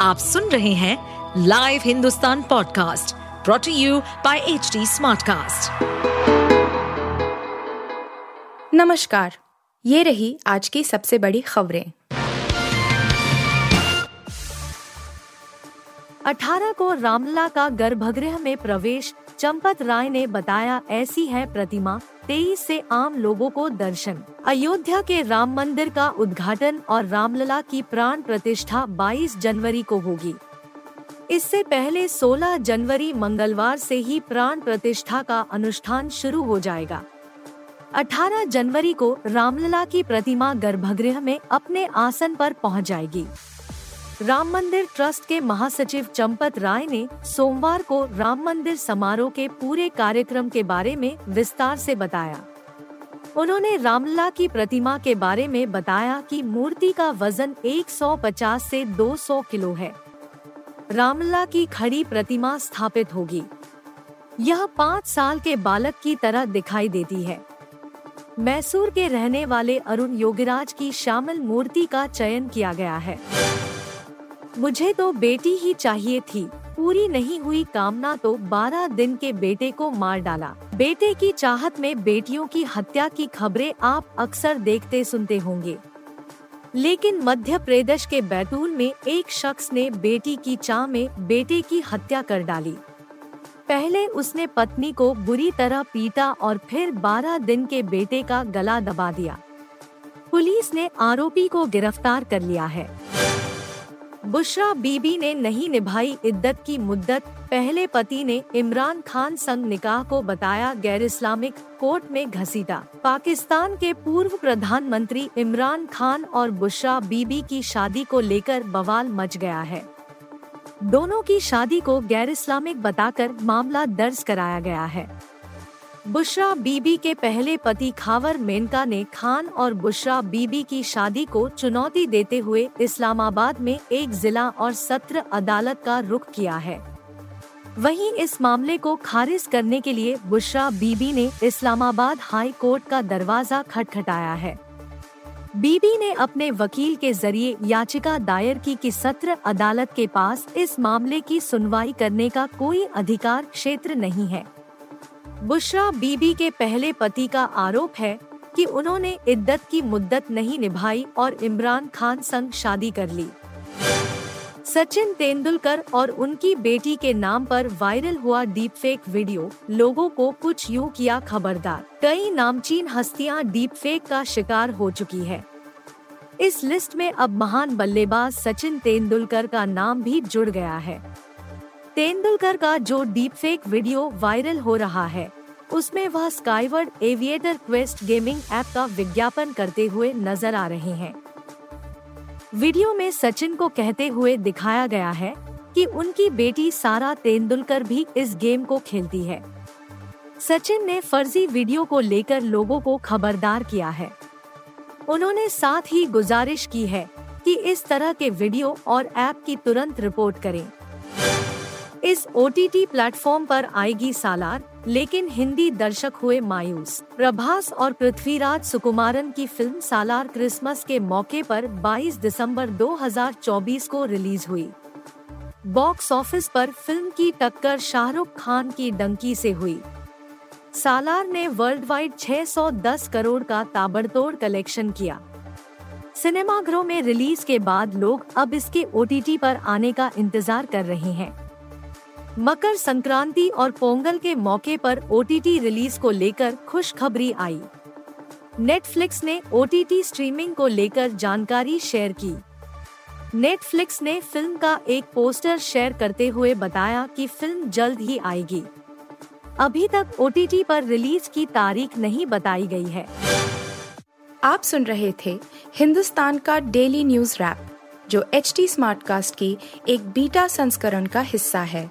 आप सुन रहे हैं live Hindustan podcast brought to you by H Smartcast. नमस्कार ये रही आज की सबसे बड़ी खबरें 18 को रामला का गर्भगृह में प्रवेश चंपत राय ने बताया, ऐसी है प्रतिमा, तेईस से आम लोगों को दर्शन। अयोध्या के राम मंदिर का उद्घाटन और रामलला की प्राण प्रतिष्ठा 22 जनवरी को होगी। इससे पहले 16 जनवरी मंगलवार से ही प्राण प्रतिष्ठा का अनुष्ठान शुरू हो जाएगा। 18 जनवरी को रामलला की प्रतिमा गर्भगृह में अपने आसन पर पहुँच जाएगी। राम मंदिर ट्रस्ट के महासचिव चंपत राय ने सोमवार को राम मंदिर समारोह के पूरे कार्यक्रम के बारे में विस्तार से बताया। उन्होंने रामलला की प्रतिमा के बारे में बताया कि मूर्ति का वज़न 150 से 200 किलो है। रामलला की खड़ी प्रतिमा स्थापित होगी। यह पाँच साल के बालक की तरह दिखाई देती है। मैसूर के रहने वाले अरुण योगीराज की शामिल मूर्ति का चयन किया गया है। मुझे तो बेटी ही चाहिए थी। पूरी नहीं हुई कामना तो 12 दिन के बेटे को मार डाला। बेटे की चाहत में बेटियों की हत्या की खबरें आप अक्सर देखते सुनते होंगे। लेकिन मध्य प्रदेश के बैतूल में एक शख्स ने बेटी की चाह में बेटे की हत्या कर डाली। पहले उसने पत्नी को बुरी तरह पीटा और फिर 12 दिन के बेटे का गला दबा दिया। पुलिस ने आरोपी को गिरफ़्तार कर लिया है। बुशरा बीबी ने नहीं निभाई इद्दत की मुद्दत। पहले पति ने इमरान खान संग निकाह को बताया, गैर इस्लामिक कोर्ट में घसीटा। पाकिस्तान के पूर्व प्रधानमंत्री इमरान खान और बुशरा बीबी की शादी को लेकर बवाल मच गया है। दोनों की शादी को गैर इस्लामिक बताकर मामला दर्ज कराया गया है। बुशरा बीबी के पहले पति खावर मेनका ने खान और बुशरा बीबी की शादी को चुनौती देते हुए इस्लामाबाद में एक जिला और सत्र अदालत का रुख किया है। वहीं इस मामले को खारिज करने के लिए बुशरा बीबी ने इस्लामाबाद हाई कोर्ट का दरवाज़ा खटखटाया है। बीबी ने अपने वकील के ज़रिए याचिका दायर की कि सत्र अदालत के पास इस मामले की सुनवाई करने का कोई अधिकार क्षेत्र नहीं है। बुशरा बीबी के पहले पति का आरोप है कि उन्होंने इद्दत की मुद्दत नहीं निभाई और इमरान खान संग शादी कर ली। सचिन तेंदुलकर और उनकी बेटी के नाम पर वायरल हुआ डीप फेक वीडियो, लोगों को कुछ यूँ किया खबरदार। कई नामचीन हस्तियाँ डीप फेक का शिकार हो चुकी है। इस लिस्ट में अब महान बल्लेबाज सचिन तेंदुलकर का नाम भी जुड़ गया है। तेंदुलकर का जो डीप फेक वीडियो वायरल हो रहा है, उसमें वह Skyward Aviator Quest gaming app का विज्ञापन करते हुए नज़र आ रहे हैं। वीडियो में सचिन को कहते हुए दिखाया गया है कि उनकी बेटी सारा तेंदुलकर भी इस गेम को खेलती है। सचिन ने फर्जी वीडियो को लेकर लोगों को खबरदार किया है। उन्होंने साथ ही गुजारिश की है कि इस तरह के वीडियो और ऐप की तुरंत रिपोर्ट करें। इस ओ टी टी प्लेटफॉर्म पर आएगी सालार, लेकिन हिंदी दर्शक हुए मायूस। प्रभास और पृथ्वीराज सुकुमारन की फ़िल्म सालार क्रिसमस के मौके पर 22 दिसंबर 2024 को रिलीज़ हुई। बॉक्स ऑफ़िस पर फ़िल्म की टक्कर शाहरुख खान की डंकी से हुई। सालार ने वर्ल्ड वाइड 610 करोड़ का ताबड़तोड़ कलेक्शन किया। सिनेमाघरों में रिलीज़ के बाद लोग अब इसके ओ पर आने का इंतज़ार कर रहे हैं। मकर संक्रांति और पोंगल के मौके पर ओटीटी रिलीज़ को लेकर खुशखबरी आई। नेटफ्लिक्स ने ओटीटी स्ट्रीमिंग को लेकर जानकारी शेयर की। नेटफ्लिक्स ने फ़िल्म का एक पोस्टर शेयर करते हुए बताया कि फ़िल्म जल्द ही आएगी। अभी तक ओटीटी पर रिलीज़ की तारीख नहीं बताई गई है। आप सुन रहे थे हिंदुस्तान का डेली न्यूज़ रैप जो एच टी स्मार्ट कास्ट की एक बीटा संस्करण का हिस्सा है।